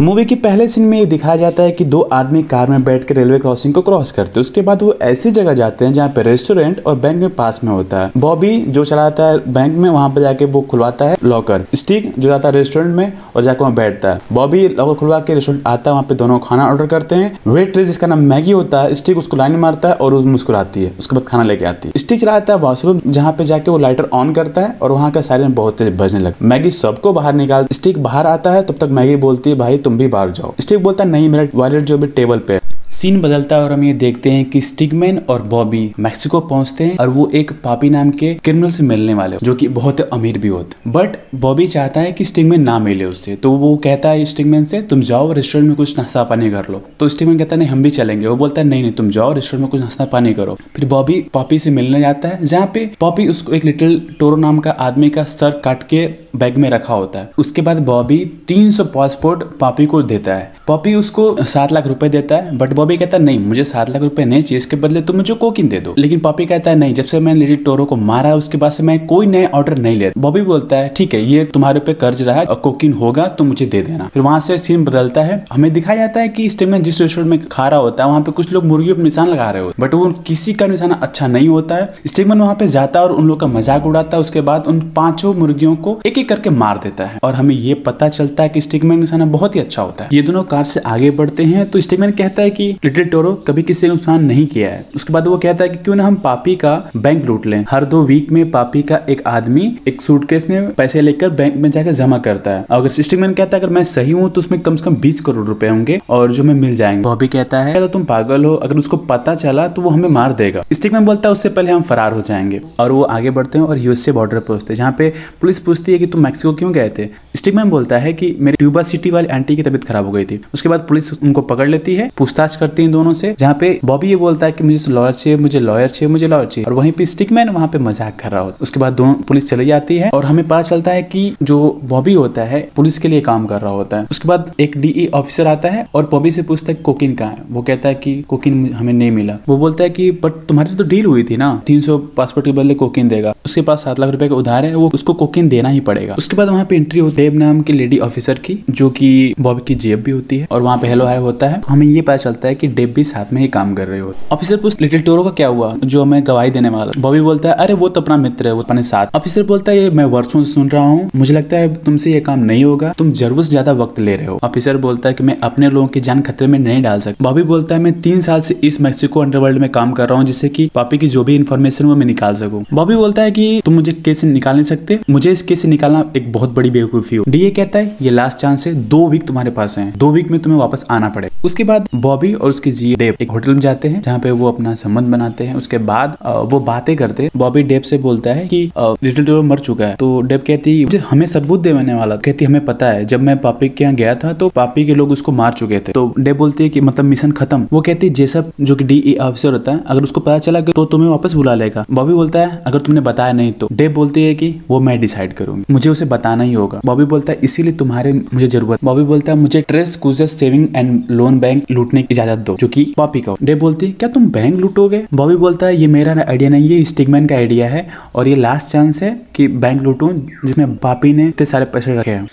Movie के पहले scene में ये दिखाया जाता है कि दो आदमी कार में बैठ कर रेलवे क्रॉसिंग को क्रॉस करते हैं। उसके बाद वो ऐसी जगह जाते हैं जहाँ पे रेस्टोरेंट और बैंक में पास में होता है। बॉबी जो चलाता है बैंक में, वहाँ पे जाके वो खुलवाता है लॉकर स्टिक जो जाता है रेस्टोरेंट में और जाकर वहाँ बैठता है। बॉबी लॉकर खुलवा के रेस्टोरेंट आता है, वहाँ पे दोनों खाना ऑर्डर करते हैं। वेट्रेस जिसका नाम मैगी होता है स्टिक उसको लाइन मारता है और मुस्कुराती है। उसके बाद खाना लेके आती है। स्टिक चलाता है वॉशरूम जहाँ पे जाके वो लाइटर ऑन करता है और वहाँ का साइलेंट बहुत तेज बजने लगता है मैगी सबको बाहर निकाल स्टिक बाहर आता है, तब तक मैगी बोलती है, भाई तुम भी बाहर जाओ। स्टीव बोलता है नहीं, मेरा वॉलेट जो भी टेबल पे है। सीन बदलता है और हम ये देखते हैं कि स्टिगमैन और बॉबी मैक्सिको पहुँचते हैं और वो एक पापी नाम के क्रिमिनल से मिलने वाले जो कि बहुत अमीर भी होते बट बॉबी चाहता है कि स्टिगमैन ना मिले उससे। तो वो कहता है स्टिगमैन से, तुम जाओ रेस्टोरेंट में कुछ नाश्ता पानी कर लो। तो स्टिगमैन कहता है, नहीं, हम भी चलेंगे। वो बोलता है, नहीं नहीं, तुम जाओ रेस्टोरेंट में कुछ नाश्ता पानी करो। फिर बॉबी पॉपी से मिलने जाता है, जहाँ पे पॉपी उसको एक लिटिल टोरो नाम का आदमी का सर काट के बैग में रखा होता है। उसके बाद बॉबी 300 पासपोर्ट पापी को देता है। पॉपी उसको सात लाख रुपए देता है बट बॉबी कहता है, नहीं, मुझे सात लाख रुपए नहीं चाहिए इसके बदले तुम मुझे कोकिन दे दो। लेकिन पॉपी कहता है, नहीं, जब से मैंने लेडी टोरो को मारा है उसके बाद से मैं कोई नया ऑर्डर नहीं लेता बॉबी बोलता है, ठीक है, ये तुम्हारे पे कर्ज रहा है, और कोकिन होगा तो मुझे दे देना। फिर वहाँ से सीन बदलता है। हमें दिखाया जाता है कि स्टेमन जिस रेस्टोरेंट में खा रहा होता है, वहाँ पे कुछ लोग मुर्गियों पर निशान लगा रहे होते बट वो किसी का निशाना अच्छा नहीं होता है। स्टेमन वहाँ पे जाता है और उन लोग का मज़ाक उड़ाता है उसके बाद उन पाँचों मुर्गियों को एक एक करके मार देता है। और हमें ये पता चलता है कि स्टिकमैन निशाना बहुत ही अच्छा होता है। ये दोनों कार से आगे बढ़ते हैं तो स्टिकमैन कहता है कि लिटिल टोरो कभी किसी नुकसान नहीं किया है। उसके बाद वो कहता है कि क्यों ना हम पापी का बैंक लूट लें। हर दो वीक में पापी का एक आदमी एक सूटकेस में पैसे लेकर बैंक में जाकर जमा करता है। अगर स्टिकमैन कहता है, अगर मैं सही हूँ तो उसमें कम से कम बीस करोड़ रुपए होंगे और जो मैं मिल जाएँगे। बॉबी कहता है तुम पागल हो, अगर उसको पता चला तो वो हमें मार देगा। स्टिकमैन बोलता है, उससे पहले हम फरार हो जाएँगे। और वो आगे बढ़ते हैं और यूएसए बॉर्डर पहुँचते हैं, जहाँ पे पुलिस पूछती है कि तुम मैक्सिको क्यों गए थे? स्टिकमैन बोलता है कि मेरे ट्यूबा सिटी वाली आंटी की तबीयत खराब हो गई थी। उसके बाद पुलिस उनको पकड़ लेती है, पूछताछ करती है दोनों से, जहाँ पे बॉबी ये बोलता है कि मुझे लॉयर चाहिए, मुझे लॉयर चाहिए, मुझे लॉयर चाहिए। और वहीं पे स्टिकमैन वहाँ पे मज़ाक कर रहा होता है। उसके बाद दोनों पुलिस चली जाती है और हमें पता चलता है कि जो बॉबी होता है, पुलिस के लिए काम कर रहा होता है। उसके बाद एक डीई ऑफिसर आता है और बॉबी से पूछता है कोकिन कहाँ है? वो कहता है कि कोकिन हमें नहीं मिला। वो बोलता है कि बट तुम्हारी तो डील हुई थी ना? तीन सौ पासपोर्ट के बदले कोकिन देगा। उसके पास सात लाख रुपए का उधार है, वो उसको कोकिन देना ही पड़ेगा। उसके बाद वहाँ पे एंट्री होती है नाम की लेडी ऑफिसर की, जो कि बॉबी की जेब भी होती है और वहाँ पे हेलो हाय होता है। तो हमें ये पता चलता है कि डेब भी साथ में ही काम कर रहे हो। ऑफिसर पूछ लिटिल टोरो का क्या हुआ? जो हमें गवाही देने वाला बॉबी बोलता है, अरे, वो तो अपना मित्र है, वो अपने साथ। ऑफिसर बोलता है मैं वर्षों से सुन रहा हूँ। मुझे लगता है तुमसे ये काम नहीं होगा। तुम ज़रूर से ज़्यादा वक्त ले रहे हो। ऑफिसर बोलता है कि मैं अपने लोगों की जान खतरे में नहीं डाल सकता। बॉबी बोलता है, मैं तीन साल से इस मैक्सिको अंडरवर्ल्ड में काम कर रहा हूँ, जिससे कि पापी की जो भी इन्फॉर्मेशन वो मैं निकाल सकूँ। बॉबी बोलता है कि, तुम मुझे केस से निकाल नहीं सकते। मुझे इस केस से निकालना एक बहुत बड़ी बेवकूफ़ी हो। डीए कहता है, ये लास्ट चांस है। दो वीक तुम्हारे पास है। दो वीक में तुम्हें वापस आना पड़े उसके बाद बॉबी और उसकी जी डेव एक होटल में जाते हैं, जहाँ पे वो अपना संबंध बनाते हैं। उसके बाद वो बातें करते हैं। बॉबी डेव से बोलता है कि लिटिल टोरो मर चुका है। तो डेव कहती है हमें सबूत देने वाला। कहती हमें पता है, जब मैं पापी के यहाँ गया था तो पापी के लोग उसको मार चुके थे। तो डेव बोलती है कि मतलब मिशन खत्म। वो कहती है जेसब जो कि डी ऑफिसर होता है, अगर उसको पता चला तो तुम्हें वापस बुला लेगा। बॉबी बोलता है, अगर तुमने बताया नहीं तो। डेव बोलती है कि, वो मैं डिसाइड करूँगी। मुझे उसे बताना ही होगा। बॉबी बोलता है, इसीलिए तुम्हारे मुझे ज़रूरत। बॉबी बोलता है, मुझे ट्रेस कुजर सेविंग एंड लोन बैंक लूटने की इजाज़त दो, जो की पॉपी का। डे बोलती, क्या तुम बैंक लूटोगे? बॉबी बोलता है ये मेरा आइडिया नहीं है स्टिगमैन का आइडिया है और ये लास्ट चांस है कि बैंक लूटूं, जिसमें पापी ने इतने सारे पैसे रखे हैं।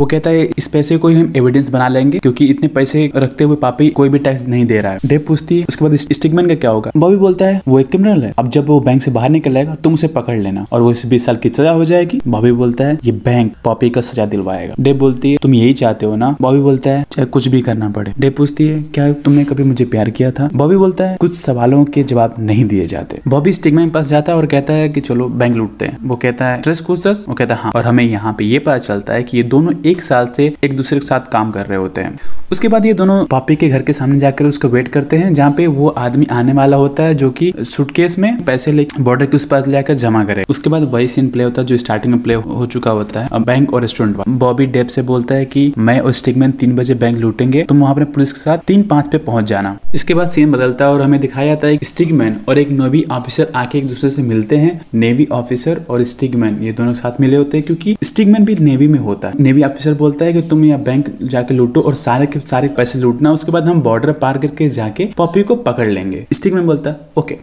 वो कहता है, इस पैसे को हम एविडेंस बना लेंगे, क्योंकि इतने पैसे रखते हुए पापी कोई भी टैक्स नहीं दे रहा है. डेव पूछती है, उसके बाद स्टिगमैन का क्या होगा? बॉबी बोलता है, वो एक क्रिमिनल है। अब जब वो बैंक से बाहर निकल जाएगा तुम उसे पकड़ लेना और वो इसे बीस साल की सजा हो जाएगी. बॉबी बोलता है, ये बैंक पॉपी का सजा दिलवाएगा. डेव बोलती है, तुम यही चाहते हो ना? बॉबी बोलता है, चाहे कुछ भी करना पड़े। डेव पूछती है, क्या तुमने कभी मुझे प्यार किया था? बॉबी बोलता है, कुछ सवालों के जवाब नहीं दिए जाते। बॉबी स्टिगमैन पास जाता है और कहता है कि, चलो बैंक लूटते हैं। वो कहता है ट्रेस वो कहता है हाँ। और हमें यहाँ पे ये पता चलता है कि ये दोनों एक साल से एक दूसरे के साथ काम कर रहे होते हैं। उसके बाद ये दोनों पापी के घर के सामने जाकर उसको वेट करते हैं, जहाँ पे वो आदमी आने वाला होता है जो कि सूटकेस में पैसे ले बॉर्डर के उस पास लेकर जमा करे। उसके बाद वही सीन प्ले होता है जो स्टार्टिंग में प्ले हो चुका होता है। बैंक और रेस्टोरेंट बॉबी डेप से बोलता है कि, मैं और स्टिकमैन तीन बजे बैंक लूटेंगे, तुम वहाँ पर पुलिस के साथ तीन पाँच पे पहुँच जाना। इसके बाद सीन बदलता है और हमें दिखाया जाता है स्टिकमैन और एक नेवी ऑफिसर आके एक दूसरे से मिलते हैं। नेवी ऑफिसर और स्टिकमैन ये दोनों साथ मिले होते हैं क्योंकि स्टिकमैन भी नेवी में होता है। नेवी ऑफिसर बोलता है कि तुम यहाँ बैंक जाके लूटो और सारे के सारे पैसे लूटना, उसके बाद हम बॉर्डर पार करके जाके पॉपी को पकड़ लेंगे। स्टिक में बोलता ओके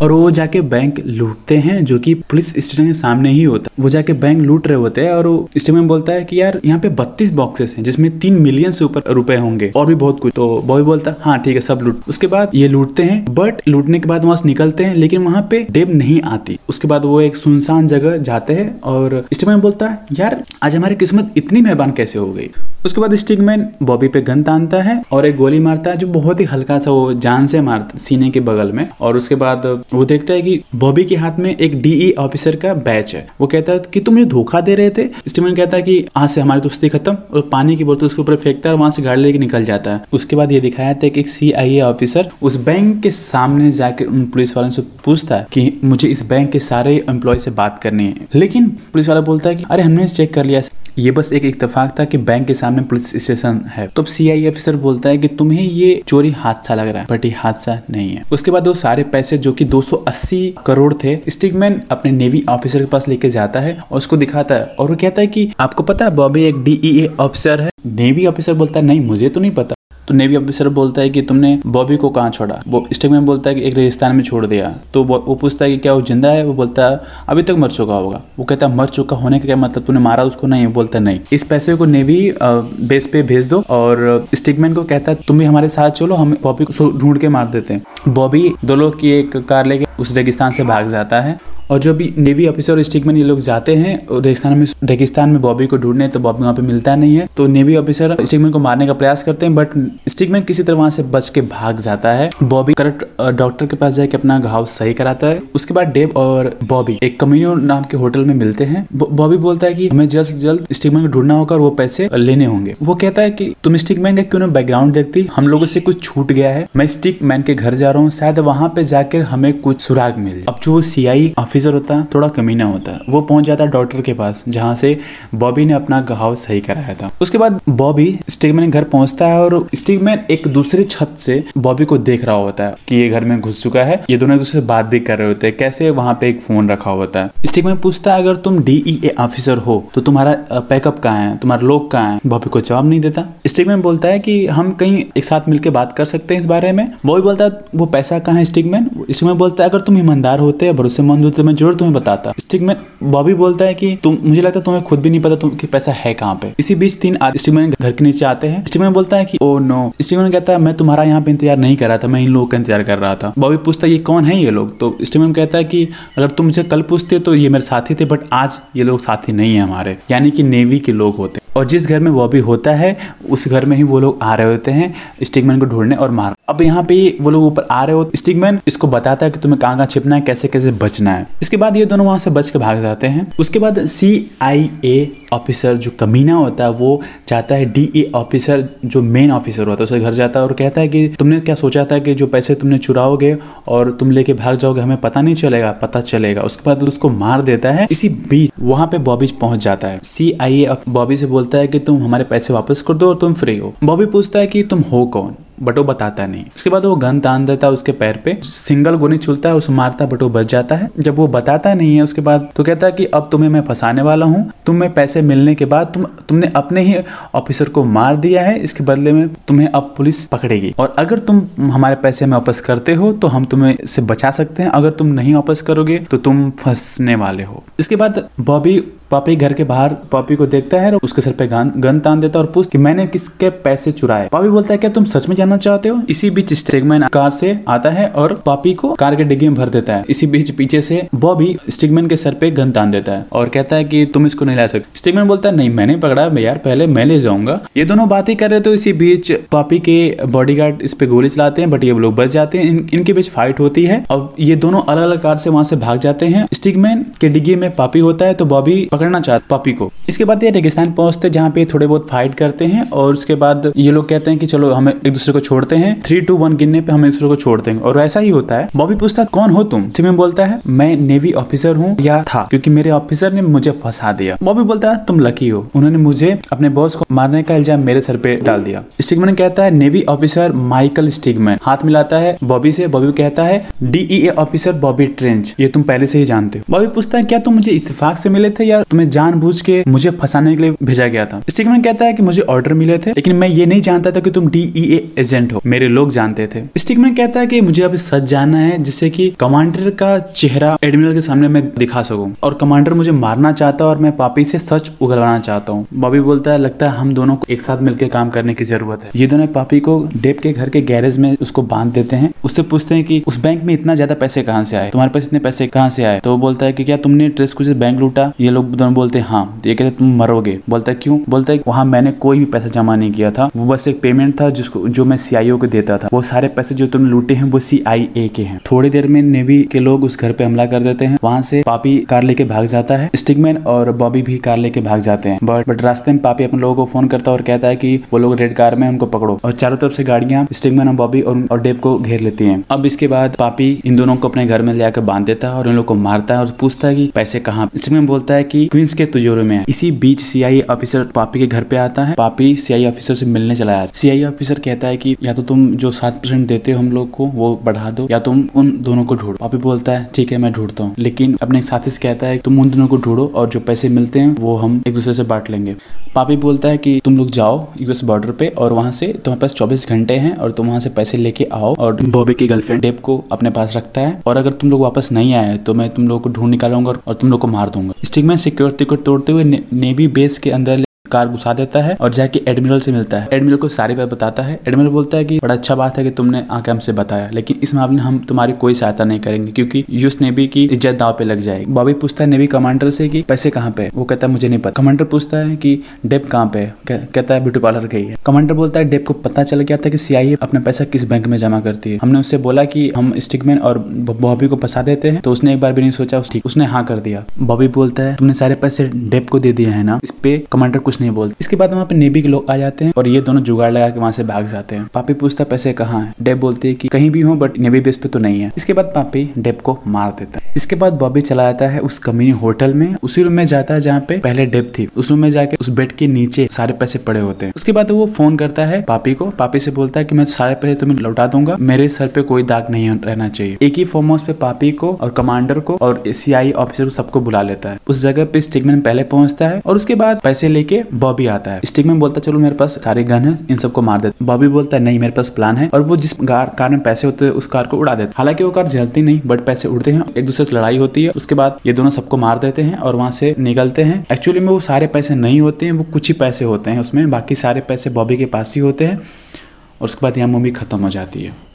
और वो जाके बैंक लूटते हैं, जो कि पुलिस स्टेशन के सामने ही होता है। वो जाके बैंक लूट रहे होते हैं और वो स्टेटमेंट बोलता है कि यार, यहाँ पे बत्तीस बॉक्सेस हैं, जिसमें तीन मिलियन से ऊपर रुपए होंगे, और भी बहुत कुछ। तो बॉबी बोलता, है, ठीक है, सब लूट। उसके बाद ये लूटते हैं बट लूटने के बाद वहाँ से निकलते हैं, लेकिन वहाँ पे डेब नहीं आती। उसके बाद वो एक सुनसान जगह जाते हैं और स्टिकमैन बोलता है, यार, आज हमारी किस्मत इतनी मेहरबान कैसे हो गई? उसके बाद स्टिकमैन बॉबी पे गन तानता है और एक गोली मारता है, जो बहुत ही हल्का सा वो जान से मारता, सीने के बगल में। और उसके बाद वो देखता है कि बॉबी के हाथ में एक डीई ऑफिसर का बैच है। वो कहता है कि तुम मुझे धोखा दे रहे थे। स्टीवन कहता है कि आज से हमारी दोस्ती खत्म और पानी की बोतल उसके ऊपर फेंकता है और वहाँ से गाड़ी लेके निकल जाता है। उसके बाद ये दिखाया था कि एक सीआईए ऑफिसर उस बैंक के सामने जाकर उन पुलिस वालों से पूछता है कि मुझे इस बैंक के सारे एम्प्लॉय से बात करनी है। लेकिन पुलिस वाला बोलता है कि अरे हमने चेक कर लिया। ये बस एक इतफाक था कि बैंक के सामने पुलिस स्टेशन है। तो सी आई ऑफिसर बोलता है कि तुम्हें ये चोरी हादसा लग रहा है, बट ये हादसा नहीं है। उसके बाद वो सारे पैसे जो कि 280 करोड़ थे स्टिकमैन अपने नेवी ऑफिसर के पास लेके जाता है और उसको दिखाता है। और वो कहता है कि, आपको पता है बॉबी एक डीई ऑफिसर है? नेवी ऑफिसर बोलता है, नहीं, मुझे तो नहीं पता। तो नेवी ऑफिसर बोलता है कि तुमने बॉबी को कहाँ छोड़ा? वो स्टेटमेंट बोलता है कि एक रेगिस्तान में छोड़ दिया। तो वो पूछता है कि क्या वो ज़िंदा है? वो बोलता है, अभी तक मर चुका होगा। वो कहता है, मर चुका होने का क्या मतलब? तूने मारा उसको? नहीं। बोलता नहीं। इस पैसे को नेवी बेस पे भेज दो और स्टिकमैन को कहता है, तुम भी हमारे साथ चलो, हम बॉबी को ढूंढ के मार देते हैं। बॉबी दो लोग की एक कार लेके उस रेगिस्तान से भाग जाता है और जो भी नेवी ऑफिसर और स्टिकमैन ये लोग जाते हैं रेगिस्तान में रेगिस्तान में बॉबी को ढूँढने तो बॉबी वहाँ पे मिलता नहीं है। तो नेवी ऑफिसर स्टिकमैन को मारने का प्रयास करते हैं बट स्टिकमैन किसी तरह वहाँ से बच के भाग जाता है। बॉबी करेक्ट डॉक्टर के पास जाके अपना घाव सही कराता है। उसके बाद डेव और बॉबी एक कम्युनियो नाम के होटल में मिलते हैं। बॉबी बोलता है कि हमें जल्द से जल्द स्टिकमैन को ढूंढना होगा और वो पैसे लेने होंगे। वो कहता है कि, तुम स्टिकमैन का क्यों ना बैकग्राउंड देखती? हम लोगों से कुछ छूट गया है। मैं स्टिक मैन के घर जा रहा हूँ। शायद वहाँ पे जाकर हमें कुछ सुराग मिल अब जो सीआई ऑफिसर होता है थोड़ा कमीना होता। वो पहुँच जाता है डॉक्टर के पास, जहाँ से बॉबी ने अपना घाव सही कराया था। उसके बाद बॉबी स्टिकमैन घर पहुँचता है और स्टिकमैन एक दूसरे छत से बॉबी को देख रहा होता है कि ये घर में घुस चुका है। ये दोनों एक दूसरे से बात भी कर रहे होते हैं, कैसे वहाँ पे एक फ़ोन रखा होता है। स्टिकमैन पूछता है, अगर तुम डीईए ऑफिसर हो तो तुम्हारा पैकअप कहाँ है? तुम्हारा लोग कहाँ है? बॉबी को जवाब नहीं देता। स्टिकमैन बोलता है कि, हम कहीं एक साथ मिलकर बात कर सकते हैं इस बारे में? बॉबी बोलता है, वो पैसा कहाँ है स्टिकमैन स्टिकमैन बोलता है, अगर तुम ईमानदार होते भरोसेमंद होते मैं ज़रूर तुम्हें बताता। स्टिकमैन बॉबी बोलता है कि तुम, मुझे लगता है तुम्हें खुद भी नहीं पता तुम कि पैसा है कहाँ पे। इसी बीच तीन स्टिकमैन घर के नीचे आते हैं। स्टिकमैन बोलता है कि ओ नो स्टीवन कहता है, मैं तुम्हारा यहाँ पे इंतज़ार नहीं कर रहा था, मैं इन लोगों का इंतज़ार कर रहा था। बॉबी पूछता है, ये कौन है ये लोग? तो स्टीवन कहता है कि, अगर तुम मुझे कल पूछते तो ये मेरे साथी थे बट आज ये लोग साथी नहीं है हमारे। यानी कि नेवी के लोग होते और जिस घर में बॉबी होता है, उस घर में ही वो लोग आ रहे होते हैं स्टिकमैन को ढूँढने और मार अब यहाँ पे वो लोग ऊपर आ रहे हो। स्टिकमैन इसको बताता है कि तुम्हें कहाँ कहाँ छिपना है कैसे कैसे बचना है। इसके बाद ये दोनों वहाँ से बच के भाग जाते हैं। उसके बाद सी आई ए ऑफिसर जो कमीना होता है, वो चाहता है डी ए ऑफिसर जो मेन ऑफिसर होता है, उसे घर जाता है और कहता है कि तुमने क्या सोचा था कि जो पैसे तुमने चुराओगे और तुम लेके भाग जाओगे, हमें पता नहीं चलेगा, पता चलेगा। उसके बाद उसको मार देता है। इसी बीच वहाँ पे बॉबी पहुँच जाता है। सी आई ए बॉबी से बोलता है कि तुम हमारे पैसे वापस कर दो और तुम फ्री हो। बॉबी पूछता है कि तुम हो कौन? बट वो बताता नहीं। इसके बाद वो गन तान देता है उसके पैर पे, सिंगल गोली चुलता है, उसे मारता बट वो बच जाता है। जब वो बताता नहीं है उसके बाद तो कहता है कि अब तुम्हें मैं फंसाने वाला हूँ, तुम्हें पैसे मिलने के बाद तुम, तुमने अपने ही ऑफिसर को मार दिया है, इसके बदले में तुम्हें अब पुलिस पकड़ेगी। और अगर तुम हमारे पैसे में वापस करते हो तो हम तुम्हें से बचा सकते हैं। अगर तुम नहीं वापस करोगे तो तुम फंसने वाले हो। इसके बाद बॉबी पापी घर के बाहर पापी को देखता है और उसके सर पे गन तान देता है और पूछ कि मैंने किसके पैसे चुराए? पापी बोलता है क्या तुम सच में जानना चाहते हो? इसी बीच स्टिगमैन कार से आता है और पापी को कार के डिग्गी में भर देता है। इसी बीच पीछे से बॉबी स्टिगमैन के सर पे गन तान देता है और कहता है कि तुम इसको नहीं ला सकते। स्टिगमैन बोलता है नहीं मैंने पकड़ा है यार पहले मैं ले जाऊँगा। ये दोनों बातें कर रहे तो इसी बीच पापी के बॉडीगार्ड इस पे गोली चलाते हैं बट ये लोग बच जाते हैं। इन, इनके बीच फाइट होती है। और ये दोनों अलग अलग कार से वहाँ से भाग जाते हैं। स्टिगमैन के डिग्गी में पापी होता है तो बॉबी पकड़ना चाहता पपी को। इसके बाद ये रेगिस्तान पहुँचते जहाँ पे थोड़े बहुत फाइट करते हैं और उसके बाद ये लोग कहते हैं कि चलो हमें एक दूसरे को छोड़ते हैं। थ्री टू वन गिनने पे हम एक दूसरे को छोड़ देंगे और ऐसा ही होता है। बॉबी पूछता है, कौन हो तुम? सिमी बोलता है, मैं नेवी ऑफिसर हूँ, या था? क्योंकि मेरे ऑफिसर ने मुझे फंसा दिया। बॉबी बोलता है, तुम लकी हो। उन्होंने मुझे अपने बॉस को मारने का इल्ज़ाम मेरे सर पे डाल दिया। स्टिगमैन कहता है नेवी ऑफिसर माइकल स्टिगमैन हाथ मिलाता है बॉबी से। बॉबी कहता है डीईए ऑफिसर बॉबी ट्रेंच ये तुम पहले से ही जानते हो। बॉबी पूछता है, क्या तुम मुझे इतफाक से मिले थे या तुम्हें जानबूझ के मुझे फंसाने के लिए भेजा गया था। स्टिकमैन कहता है कि मुझे ऑर्डर मिले थे, लेकिन मैं ये नहीं जानता था कि तुम डीईए एजेंट हो। मेरे लोग जानते थे। स्टिकमैन कहता है कि मुझे अभी सच जानना है, जिससे कि कमांडर का चेहरा एडमिरल के सामने मैं दिखा सकूँ। और कमांडर मुझे मारना चाहता है और मैं पापी से सच उगलवाना चाहता हूँ। बॉबी बोलता है, लगता है हम दोनों को एक साथ मिलकर काम करने की ज़रूरत है। ये दोनों पापी को डेप के घर के गैरेज में उसको बाँध देते हैं। उससे पूछते हैं कि, उस बैंक में इतना ज़्यादा पैसे कहाँ से आए? तुम्हारे पास इतने पैसे कहाँ से आए? तो वो बोलता है कि, क्या तुमने ट्रेस कुछ बैंक लूटा? ये लोग दोनों बोलते हैं। हाँ तो ये कहते तुम मरोगे। बोलता है क्यों? बोलता है वहाँ मैंने कोई भी पैसा जमा नहीं किया था। वो बस एक पेमेंट था जिसको जो मैं सीआईओ को देता था। वो सारे पैसे जो तुमने लूटे हैं वो सीआईए के हैं। थोड़ी देर में नेवी के लोग उस घर पे हमला कर देते हैं। वहाँ से पापी कार लेके भाग जाता है। स्टिगमैन और बॉबी भी कार लेके भाग जाते हैं। बट बट रास्ते में पापी अपने लोगों को फ़ोन करता है और कहता है कि वो लोग रेड कार में उनको पकड़ो। और चारों तरफ़ से गाड़ियाँ स्टिगमैन और बॉबी और, और डेप को घेर लेती हैं। अब इसके बाद पापी इन दोनों को अपने घर में ले आकर बाँध देता है और इन लोग को मारता है और पूछता है कि पैसे कहाँ स्टिगमैन बोलता है कि क्वींस के तुजोरे में है। इसी बीच सीआई ऑफिसर पापी के घर पे आता है। पापी सीआई ऑफिसर से मिलने चला जाता है। सीआई ऑफिसर कहता है कि या तो तुम जो सात परसेंट देते हो हम लोग को, वो बढ़ा दो, या तुम उन दोनों को ढूंढो। पापी बोलता है, ठीक है, मैं ढूंढता हूँ। लेकिन अपने साथी से कहता है, तुम उन दोनों को ढूंढो और जो पैसे मिलते हैं, वो हम एक दूसरे से बांट लेंगे। पापी बोलता है कि, तुम लोग जाओ यूएस बॉर्डर पे और वहाँ से तुम्हारे पास 24 घंटे हैं और तुम वहाँ से पैसे लेके आओ और बॉबी की गर्लफ्रेंड डेप को अपने पास रखता है। और अगर तुम लोग वापस नहीं आए तो मैं तुम लोग को ढूंढ निकालूँगा और तुम लोग को मार दूँगा। स्टिगमैन सिक्योरिटी को तोड़ते हुए ने, नेवी बेस के अंदर कार घुसा देता है और जाके एडमिरल से मिलता है। एडमिरल को सारी बात बताता है। एडमिरल बोलता है कि, बड़ा अच्छा बात है कि तुमने आके हमसे बताया, लेकिन इस मामले में हम तुम्हारी कोई सहायता नहीं करेंगे, क्योंकि यूएस नेवी की इज़्ज़त दाव पे लग जाएगी। बॉबी पूछता है, नेवी कमांडर से कि पैसे कहाँ पे वो कहता है, मुझे नहीं पता। कमांडर पूछता है कि, डेप कहाँ पे कहता है, ब्यूटी पार्लर गई है। कमांडर बोलता है, डेप को पता चल गया था कि सीआईए अपना पैसा किस बैंक में जमा करती है। हमने उससे बोला कि, हम स्टिकमैन और बॉबी को फंसा देते हैं। तो उसने एक बार भी नहीं सोचा उसने हाँ कर दिया। बॉबी बोलता है, तुमने सारे पैसे डेप को दे दिए है ना? इस पे कमांडर कुछ नहीं बोलते। इसके बाद वहाँ पे नेवी के लोग आ जाते हैं और ये दोनों जुगाड़ लगा के वहाँ से भाग जाते हैं। पापी पूछता पैसे कहाँ है? डेब बोलती है कि, कहीं भी हो बट नेवी बेस पे तो नहीं है। इसके बाद पापी डेब को मार देता है। इसके बाद बॉबी चला जाता है उस कम्युनी होटल में। उसी रूम में जाता है जहाँ पे पहले डेब थी। उस रूम में जाके उस बेड के नीचे सारे पैसे पड़े होते हैं। उसके बाद वो फ़ोन करता है पापी को। पापी से बोलता है कि, मैं सारे पैसे तुम्हें लौटा दूँगा। मेरे सर पे कोई दाग नहीं रहना चाहिए। एक ही फॉर्म हाउस पे पापी को और कमांडर को और सीआई ऑफिसर को सबको बुला लेता है। उस जगह पे स्टिगमैन पहले पहुँचता है और उसके बाद पैसे लेके बॉबी आता है। स्टिगमैन बोलता है चलो मेरे पास सारे गन है, इन सबको मार देते बॉबी बोलता है, नहीं, मेरे पास प्लान है। और वो जिस कार कार में पैसे होते हैं, उस कार को उड़ा देते हालाँकि वो कार जलती नहीं बट पैसे उड़ते हैं। एक दूसरे से लड़ाई होती है, उसके बाद ये दोनों सबको मार देते हैं और वहाँ से निकलते हैं। एक्चुअली में वो सारे पैसे नहीं होते हैं, वो कुछ ही पैसे होते हैं उसमें। बाकी सारे पैसे बॉबी के पास ही होते हैं और उसके बाद यहाँ मूवी खत्म हो जाती है।